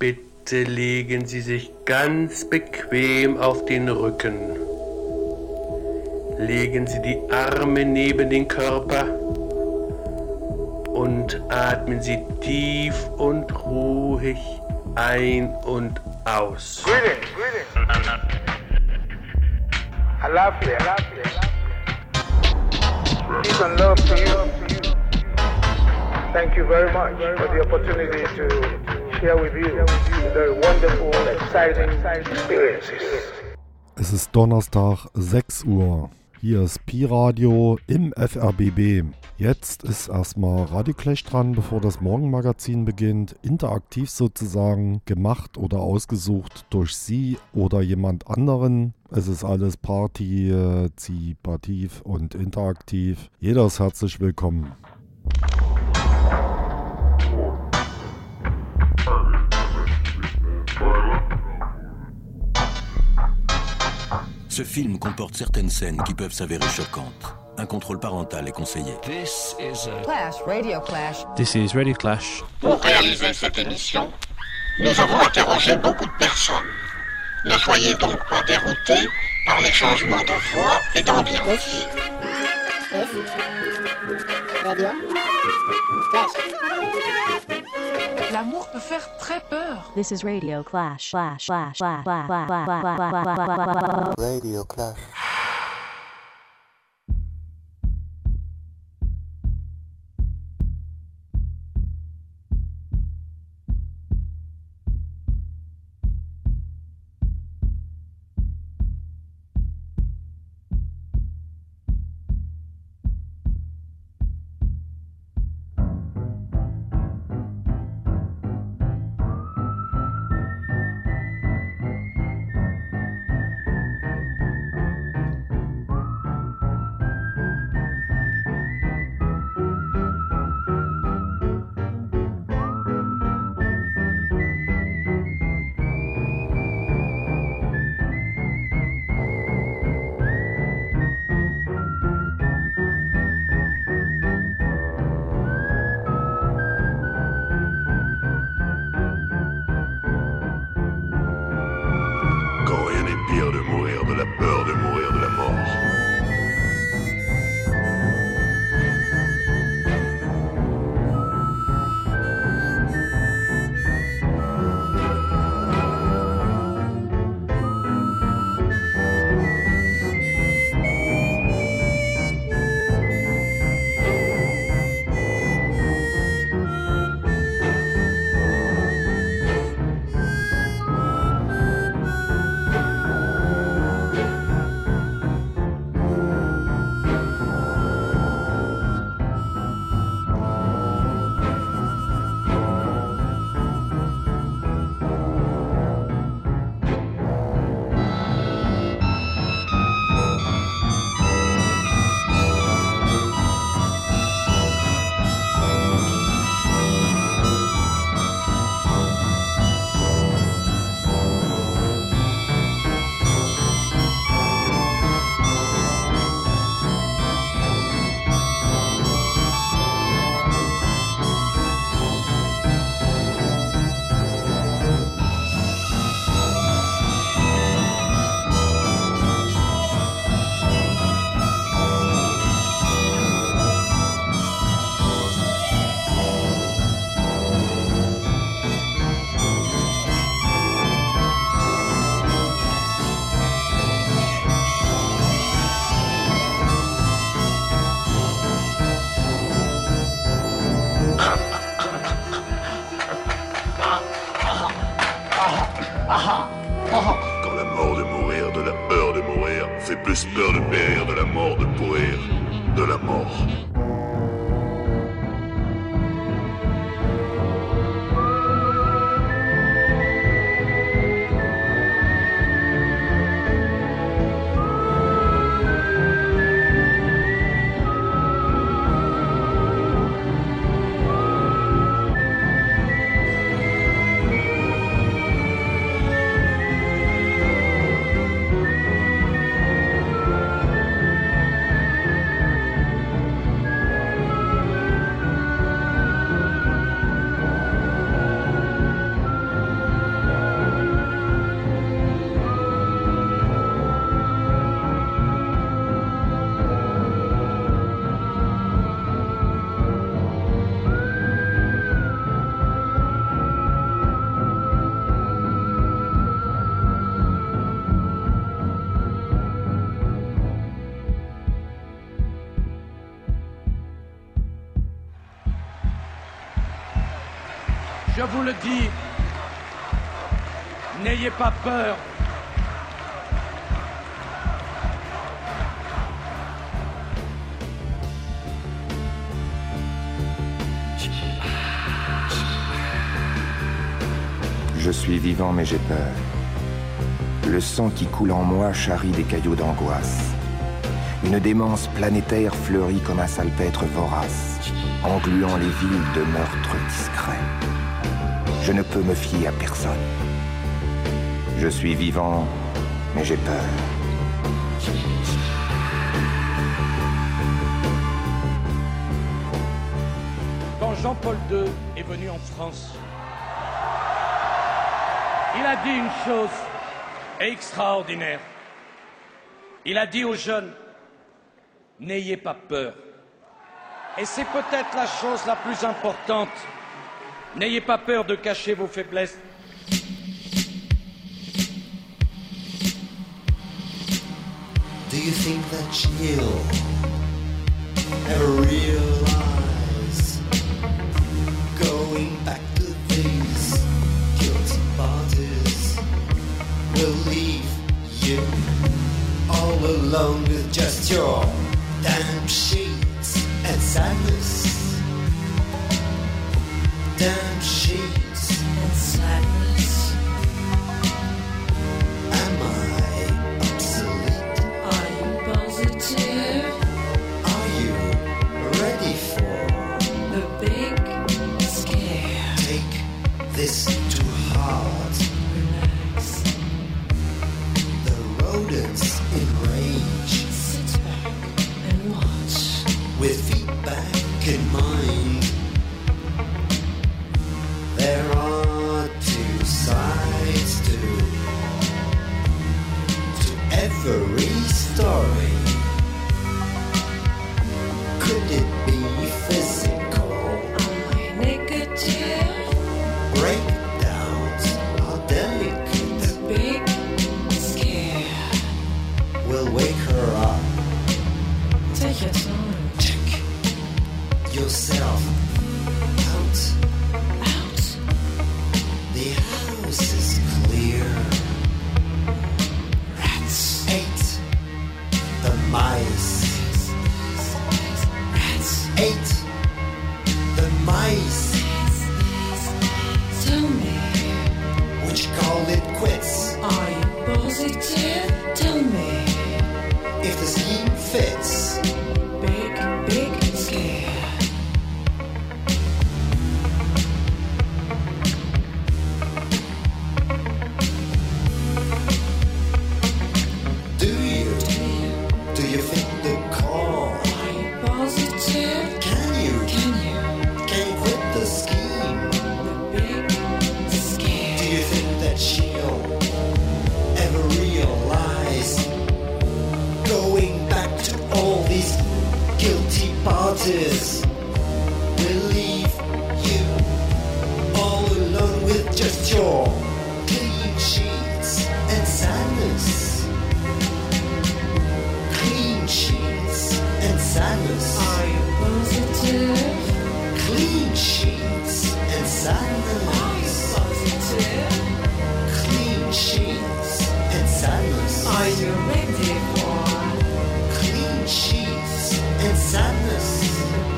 Bitte legen Sie sich ganz bequem auf den Rücken. Legen Sie die Arme neben den Körper und atmen Sie tief und ruhig ein und aus. Greetings, greetings. Alafia, alafia. Peace and love to you. Thank you very much for the opportunity to Es ist Donnerstag, 6 Uhr. Hier ist Pi-Radio im FRBB. Jetzt ist erstmal Radio Clash dran, bevor das Morgenmagazin beginnt. Interaktiv sozusagen, gemacht oder ausgesucht durch Sie oder jemand anderen. Es ist alles partizipativ und interaktiv. Jeder ist herzlich willkommen. Ce film comporte certaines scènes qui peuvent s'avérer choquantes. Un contrôle parental est conseillé. This is a Clash, Radio Clash. This is Radio Clash. Pour réaliser cette émission, nous avons interrogé beaucoup de personnes. Ne soyez donc pas déroutés par les changements de voix et d'ambiance. peut faire très peur. This is Radio Clash. Clash. Clash. Clash. Clash. Clash. Radio Clash. Le dis, n'ayez pas peur. Je suis vivant mais j'ai peur. Le sang qui coule en moi charrie des caillots d'angoisse. Une démence planétaire fleurit comme un salpêtre vorace, engluant les villes de meurtres discrets. Je ne peux me fier à personne. Je suis vivant, mais j'ai peur. Quand Jean-Paul II est venu en France, il a dit une chose extraordinaire. Il a dit aux jeunes, n'ayez pas peur. Et c'est peut-être la chose la plus importante. N'ayez pas peur de cacher vos faiblesses. Do you think that she'll ever realize going back to these guilty parties will leave you all alone with just your damn sheets and sadness? Damn sheets and sadness. Am I obsolete? Are you positive? Are you ready for the big scare? Take this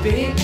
Big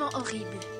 horrible.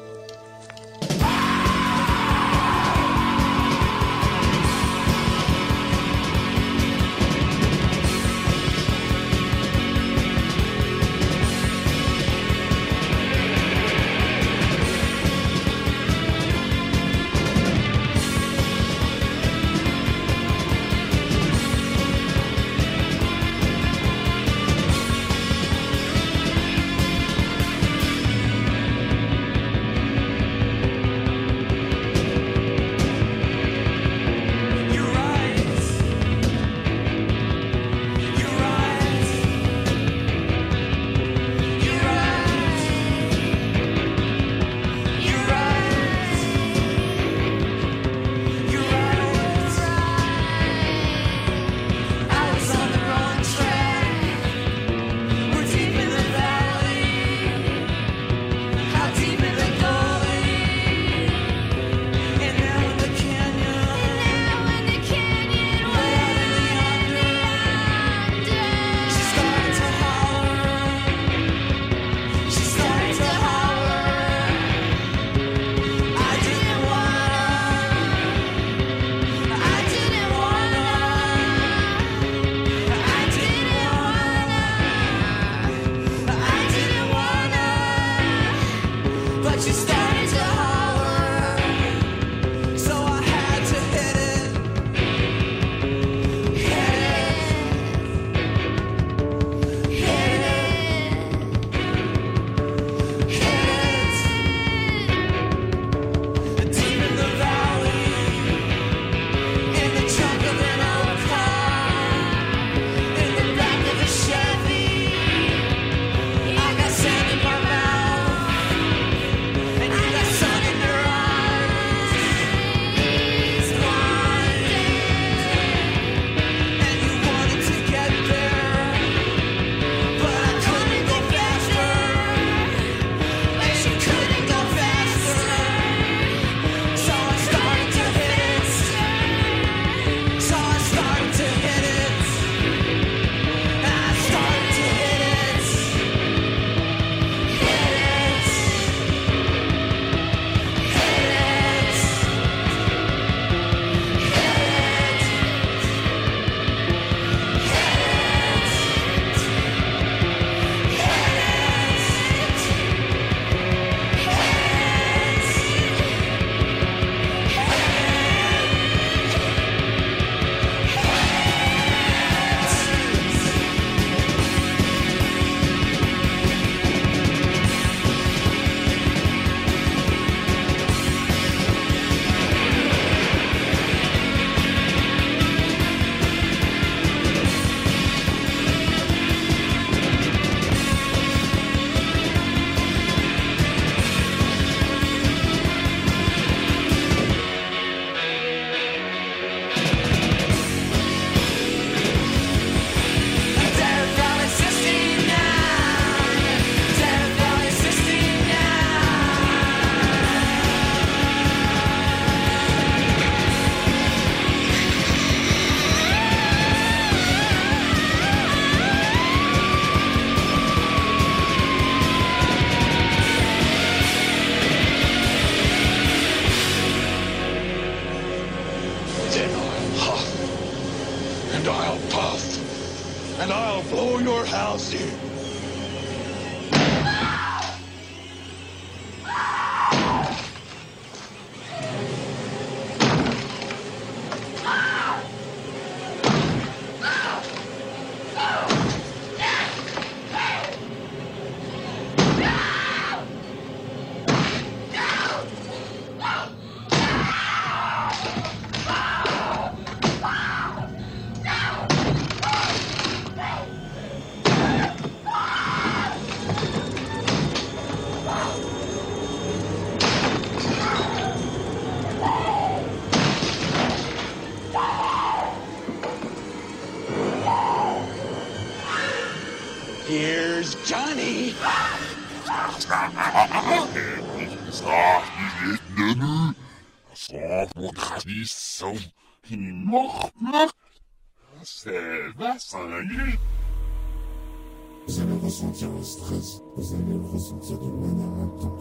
Vous allez le ressentir de manière intense.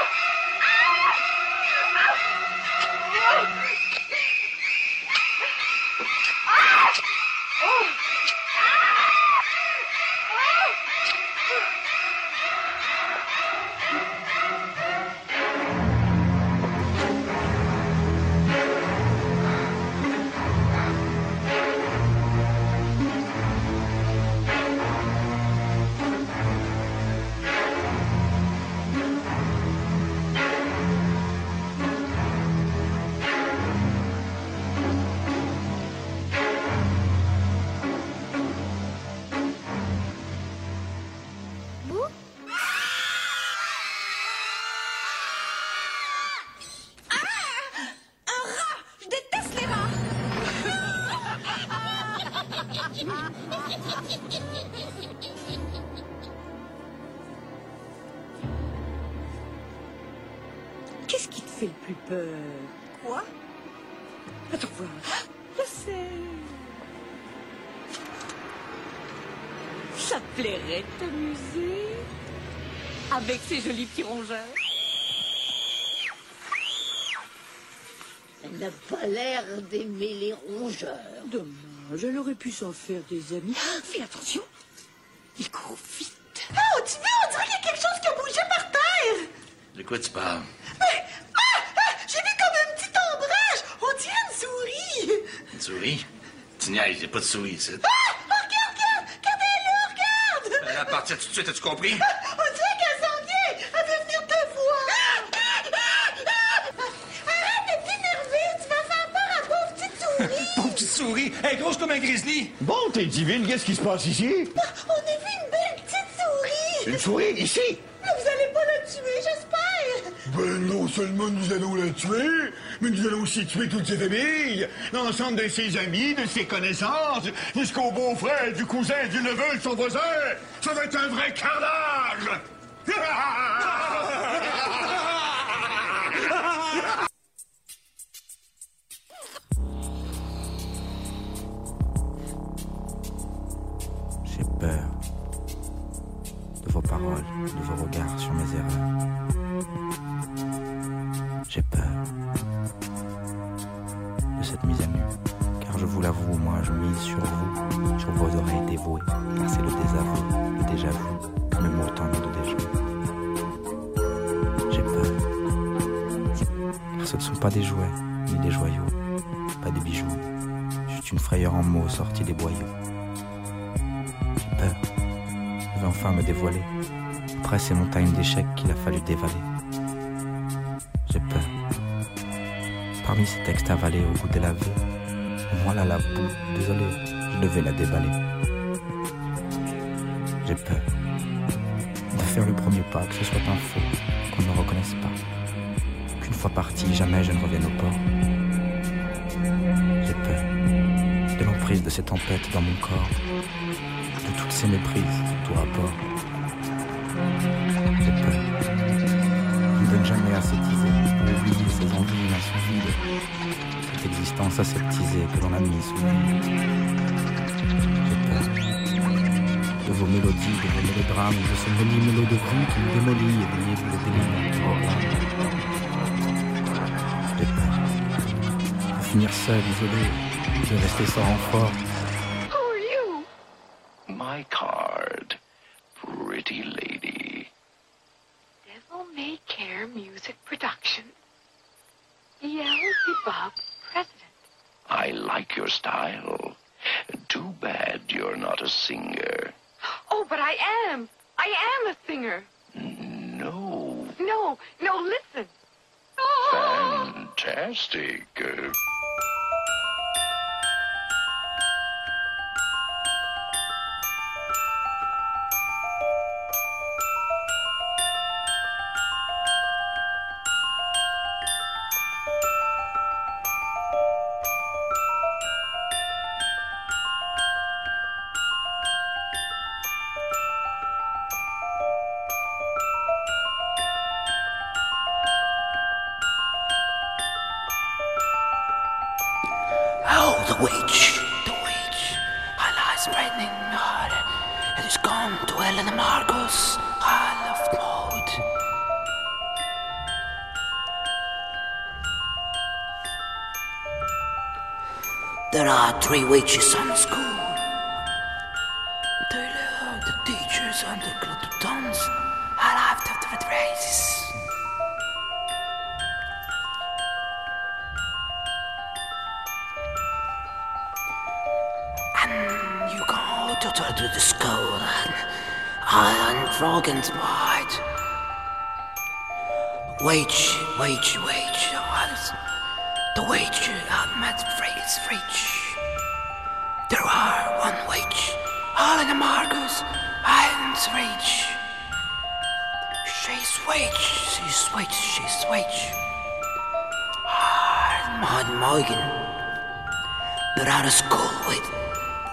Woo! Dommage, elle aurait pu s'en faire des amis. Fais attention, il court vite. Oh, tu vois, on dirait qu'il y a quelque chose qui a bougé par terre. De quoi tu parles? Mais, ah, ah, j'ai vu comme un petit ombrage. On dirait une souris. Une souris? Tu niaises, y a pas de souris ici. Ah, regarde, regarde, regardez-le, regarde. Elle va partir tout de suite, as-tu compris? On dirait qu'elle s'en vient. Elle veut venir te voir. Arrête de t'énerver. Tu vas faire peur à pauvre petite souris. Pauvre elle est grosse comme un grizzly. Bon, t'es divine, qu'est-ce qui se passe ici? On a vu une belle petite souris. Une souris, ici? Mais vous allez pas la tuer, j'espère. Ben non seulement nous allons la tuer, mais nous allons aussi tuer toute ses familles, l'ensemble de ses amis, de ses connaissances, jusqu'au beau-frère, du cousin, du neveu, de son voisin. Ça va être un vrai carnage! de vos regards sur mes erreurs. J'ai peur de cette mise à nu, car je vous l'avoue, moi je mise sur vous, sur vos oreilles dévouées, car c'est le désaveu, le déjà vu, même autant de déjà. J'ai peur, car ce ne sont pas des jouets, ni des joyaux, pas des bijoux, juste une frayeur en mots sortie des boyaux. J'ai peur. Enfin me dévoiler. Après ces montagnes d'échecs qu'il a fallu dévaler. J'ai peur. Parmi ces textes avalés au goût de la vie, voilà la boue. Désolé, je devais la déballer. J'ai peur de faire le premier pas, que ce soit un faux, qu'on ne reconnaisse pas. Qu'une fois parti, jamais je ne revienne au port. J'ai peur de l'emprise de ces tempêtes dans mon corps, de toutes ces méprises, tout rapport. J'ai peur. Ne donne jamais ascétiser pour oublier ces envies insouvides, cette existence aseptisée que l'on a mise sous. J'ai peur de vos mélodies, de vos mélodrames, de ce méli-mélo de vie qui me démolit et le délire qui m'orlame. J'ai peur de finir seul, isolé, de rester sans renfort. Three witches on the school. They are the teachers and the glutons. I love the races. And you go to, to, the school and Iron Froggen's white. Wage, wage, wage. The wage met phrase reach. There are one witch, all in Amargus Islands reach. She's witch, she's witch, she's witch. Ah, Mad Morgan. There are a school with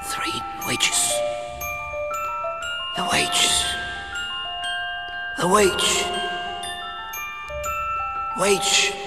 three witches. The witches. The witch. Witch.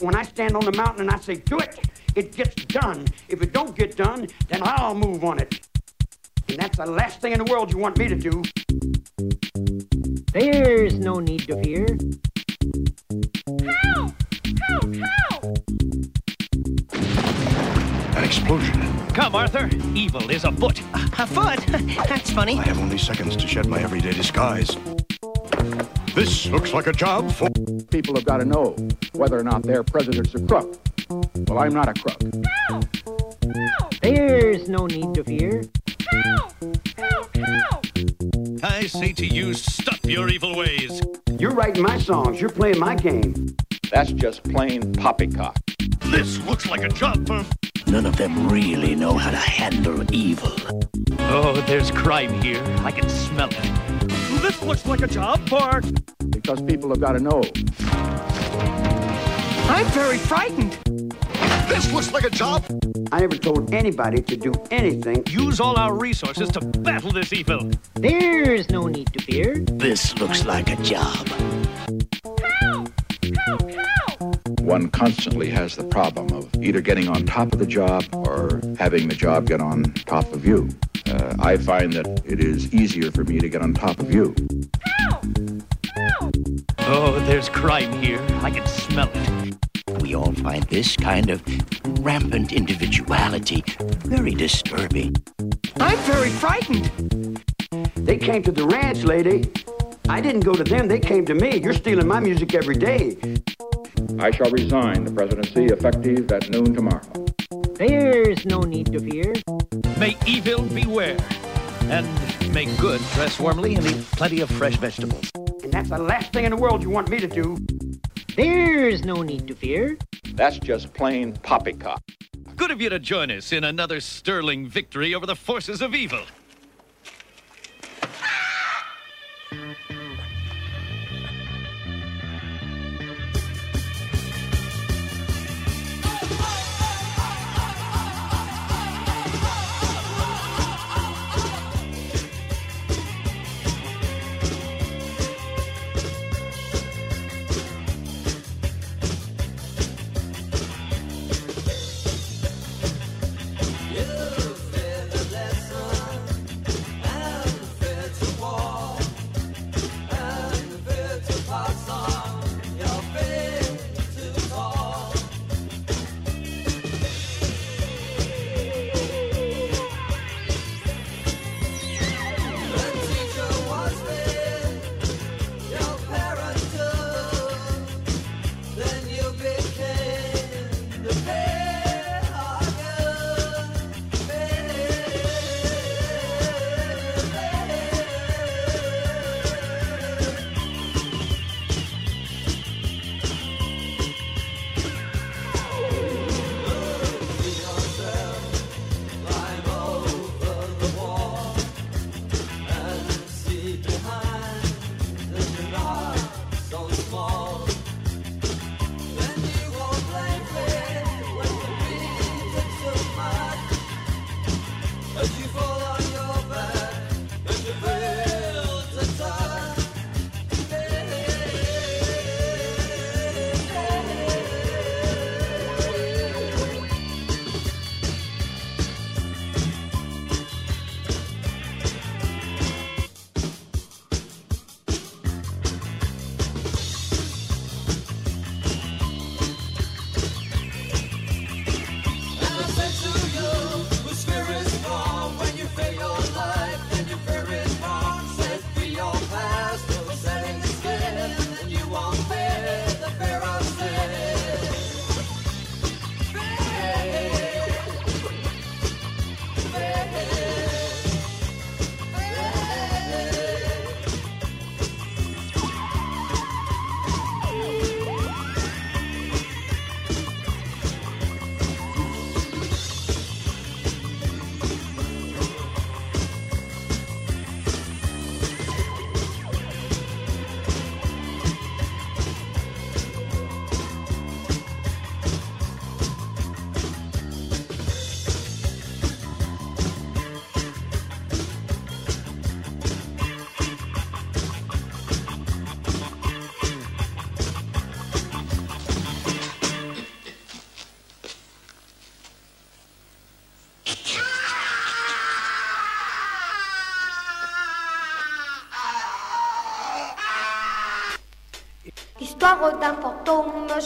When I stand on the mountain and I say, do it, it gets done. If it don't get done, then I'll move on it. And that's the last thing in the world you want me to do. There's no need to fear. Help! Help! Help! An explosion. Come, Arthur. Evil is afoot. foot? That's funny. I have only seconds to shed my everyday disguise. This looks like a job for. People have got to know whether or not their president's a crook. Well, I'm not a crook. There's no need to fear. I say to you, stop your evil ways. You're writing my songs. You're playing my game. That's just plain poppycock. This looks like a job for. None of them really know how to handle evil. Oh, there's crime here. I can smell it. This looks like a job for. Because people have got to know. I'm very frightened. This looks like a job. I never told anybody to do anything. Use all our resources to battle this evil. There's no need to fear. This looks like a job. One constantly has the problem of either getting on top of the job or having the job get on top of you. Uh, I find that it is easier for me to get on top of you. Oh, there's crime here. I can smell it. We all find this kind of rampant individuality very disturbing. I'm very frightened. They came to the ranch, lady. I didn't go to them. They came to me. You're stealing my music every day. I shall resign the presidency effective at noon tomorrow. There's no need to fear. May evil beware. And may good dress warmly and eat plenty of fresh vegetables. And that's the last thing in the world you want me to do. There's no need to fear. That's just plain poppycock. Good of you to join us in another sterling victory over the forces of evil.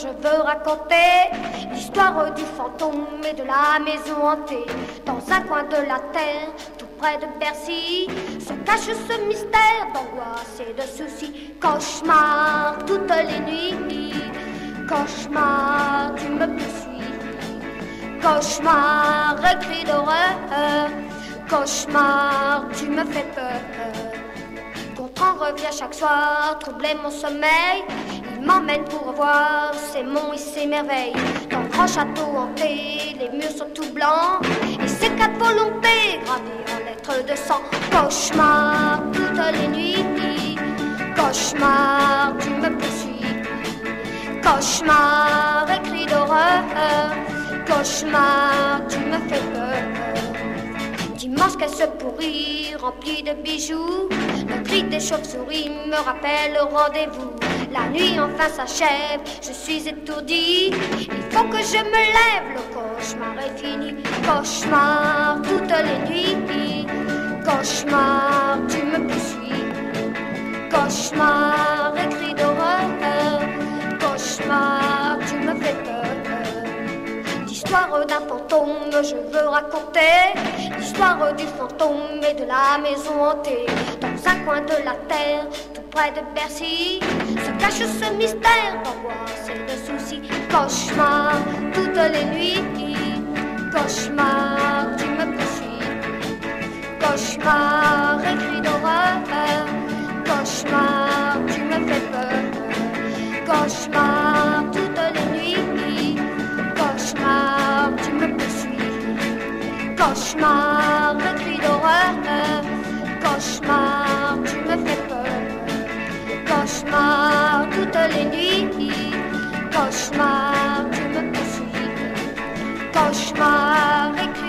Je veux raconter l'histoire du fantôme et de la maison hantée. Dans un coin de la terre, tout près de Bercy, se cache ce mystère d'angoisse et de soucis. Cauchemar toutes les nuits, cauchemar, tu me poursuis. Cauchemar, cri d'horreur, cauchemar, tu me fais peur. Gontran revient chaque soir, troubler mon sommeil. M'emmène pour voir ses monts et ses merveilles. Le grand château hanté, les murs sont tout blancs. Et ses quatre volontés gravées en lettres de sang. Cauchemar toutes les nuits, cauchemar, tu me poursuis. Cauchemar, écrit d'horreur, cauchemar, tu me fais peur. Dimanche qu'elle se pourrit, remplie de bijoux. Le cri des chauves-souris me rappelle le rendez-vous. La nuit enfin s'achève, je suis étourdie. Il faut que je me lève, le cauchemar est fini. Cauchemar toutes les nuits. Cauchemar, tu me poursuis. Cauchemar, écrit d'horreur. Cauchemar, tu me fais peur. L'histoire d'un fantôme, je veux raconter l'histoire du fantôme et de la maison hantée. Un coin de la terre, tout près de Bercy, se cache ce mystère d'angoisse et de soucis. Cauchemar toutes les nuits, cauchemar, tu me poursuis. Cauchemar, écrit d'horreur, cauchemar, tu me fais peur. Cauchemar toutes les nuits, cauchemar, tu me poursuis. Cauchemar, cri d'horreur, cauchemar, me peur. Cauchemar toutes les nuits, cauchemar, tu me poursuis. Cauchemar, écrit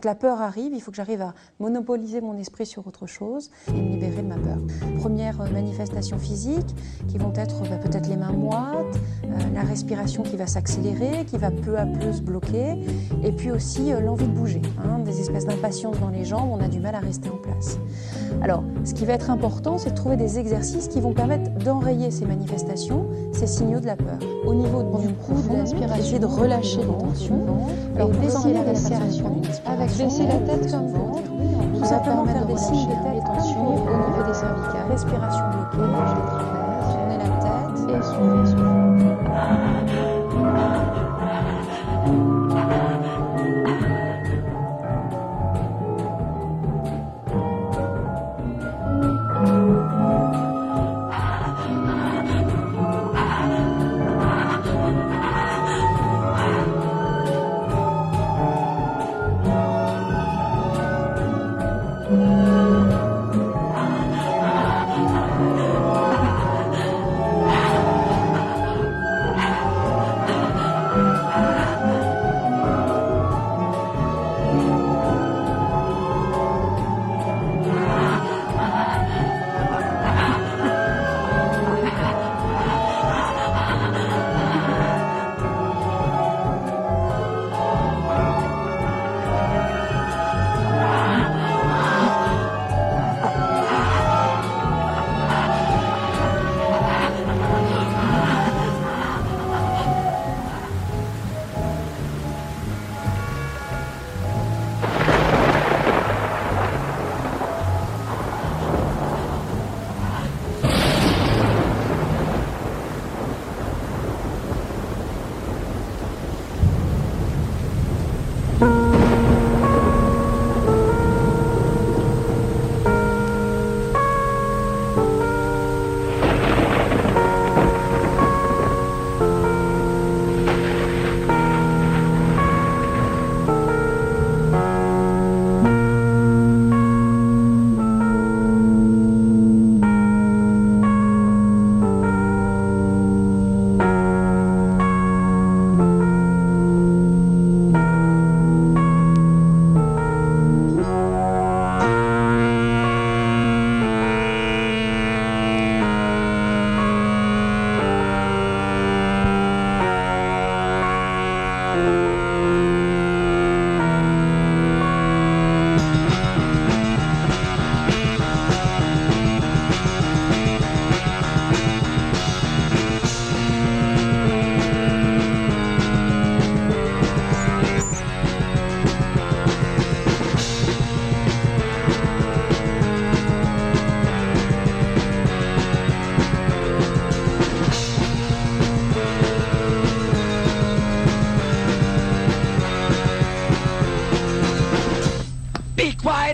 Quand la peur arrive, il faut que j'arrive à monopoliser mon esprit sur autre chose et me libérer de ma peur. Premières euh, manifestations physiques qui vont être bah, peut-être les mains moites, euh, la respiration qui va s'accélérer, qui va peu à peu se bloquer, et puis aussi euh, l'envie de bouger, hein, des espèces d'impatience dans les jambes, on a du mal à rester en place. Alors, ce qui va être important, c'est de trouver des exercices qui vont permettre d'enrayer ces manifestations, ces signaux de la peur. Au niveau du cou, de l'aspiration, essayer de relâcher les tensions. Alors, la respiration, avec baisser la tête comme ventre, tout simplement faire des signes de tête tensions au niveau des cervicales. Respiration bloquée, je les traverse, tourner la tête. Et souffler, souffler.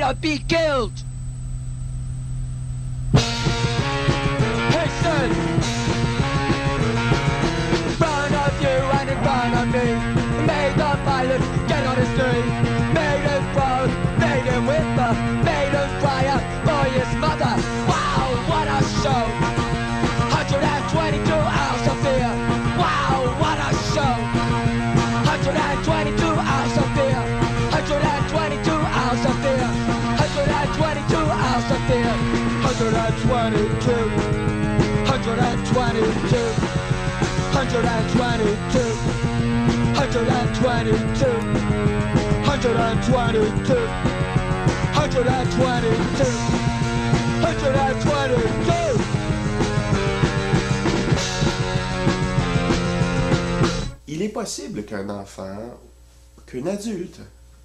Or be killed! 122. 122. 122. 122. 122. 122. 122. Il est possible qu'un enfant, qu'un adulte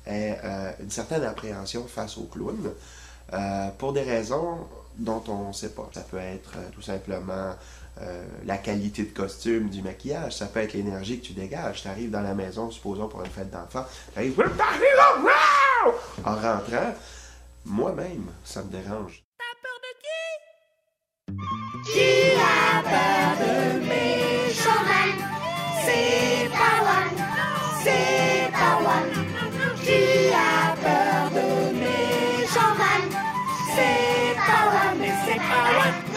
ait euh, une certaine appréhension face au clown euh, pour des raisons dont on ne sait pas. Ça peut être euh, tout simplement euh, la qualité de costume, du maquillage, ça peut être l'énergie que tu dégages. Tu arrives dans la maison, supposons pour une fête d'enfant, tu arrives en rentrant. Moi-même, ça me dérange. Qui? A peur de mes C'est c'est pas one. Qui a peur de mais c'est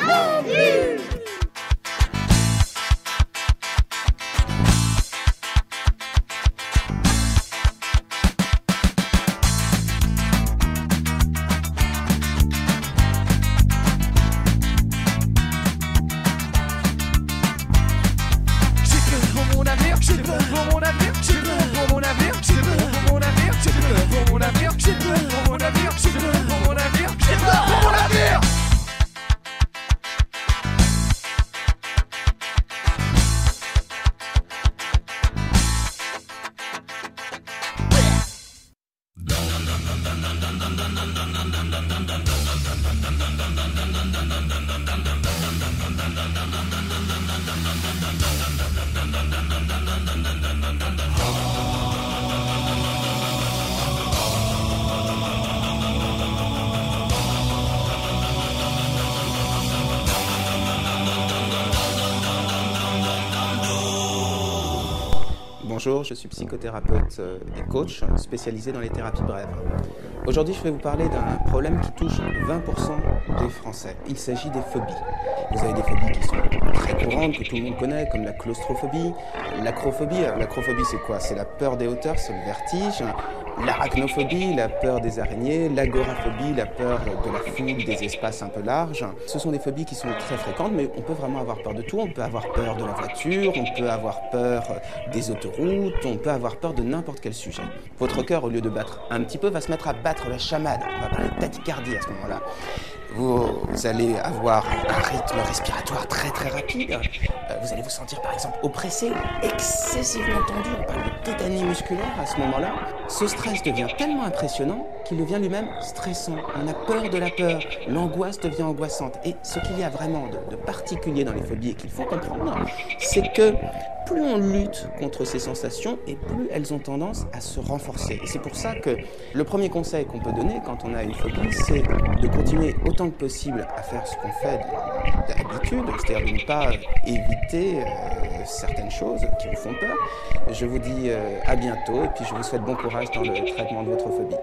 Bonjour, je suis psychothérapeute euh, et coach spécialisé dans les thérapies brèves. Aujourd'hui, je vais vous parler d'un problème qui touche 20% des Français. Il s'agit des phobies. Vous avez des phobies qui sont très courantes, que tout le monde connaît, comme la claustrophobie, l'acrophobie. L'acrophobie, c'est quoi? C'est la peur des hauteurs, c'est le vertige. L'arachnophobie, la peur des araignées, l'agoraphobie, la peur de la foule, des espaces un peu larges. Ce sont des phobies qui sont très fréquentes, mais on peut vraiment avoir peur de tout. On peut avoir peur de la voiture, on peut avoir peur des autoroutes, on peut avoir peur de n'importe quel sujet. Votre cœur, au lieu de battre un petit peu, va se mettre à battre la chamade. On va parler de tachycardie à ce moment-là. Vous, allez avoir un rythme respiratoire très très rapide. Euh, vous allez vous sentir par exemple oppressé, excessivement tendu. On parle de tétanie musculaire à ce moment-là. Ce stress devient tellement impressionnant qu'il devient lui-même stressant. On a peur de la peur. L'angoisse devient angoissante. Et ce qu'il y a vraiment de, particulier dans les phobies et qu'il faut comprendre, c'est que plus on lutte contre ces sensations et plus elles ont tendance à se renforcer. Et c'est pour ça que le premier conseil qu'on peut donner quand on a une phobie, c'est de continuer autant que possible à faire ce qu'on fait d'habitude, c'est-à-dire de ne pas éviter euh, certaines choses qui vous font peur. Je vous dis euh, à bientôt et puis je vous souhaite bon courage dans le traitement de votre phobie.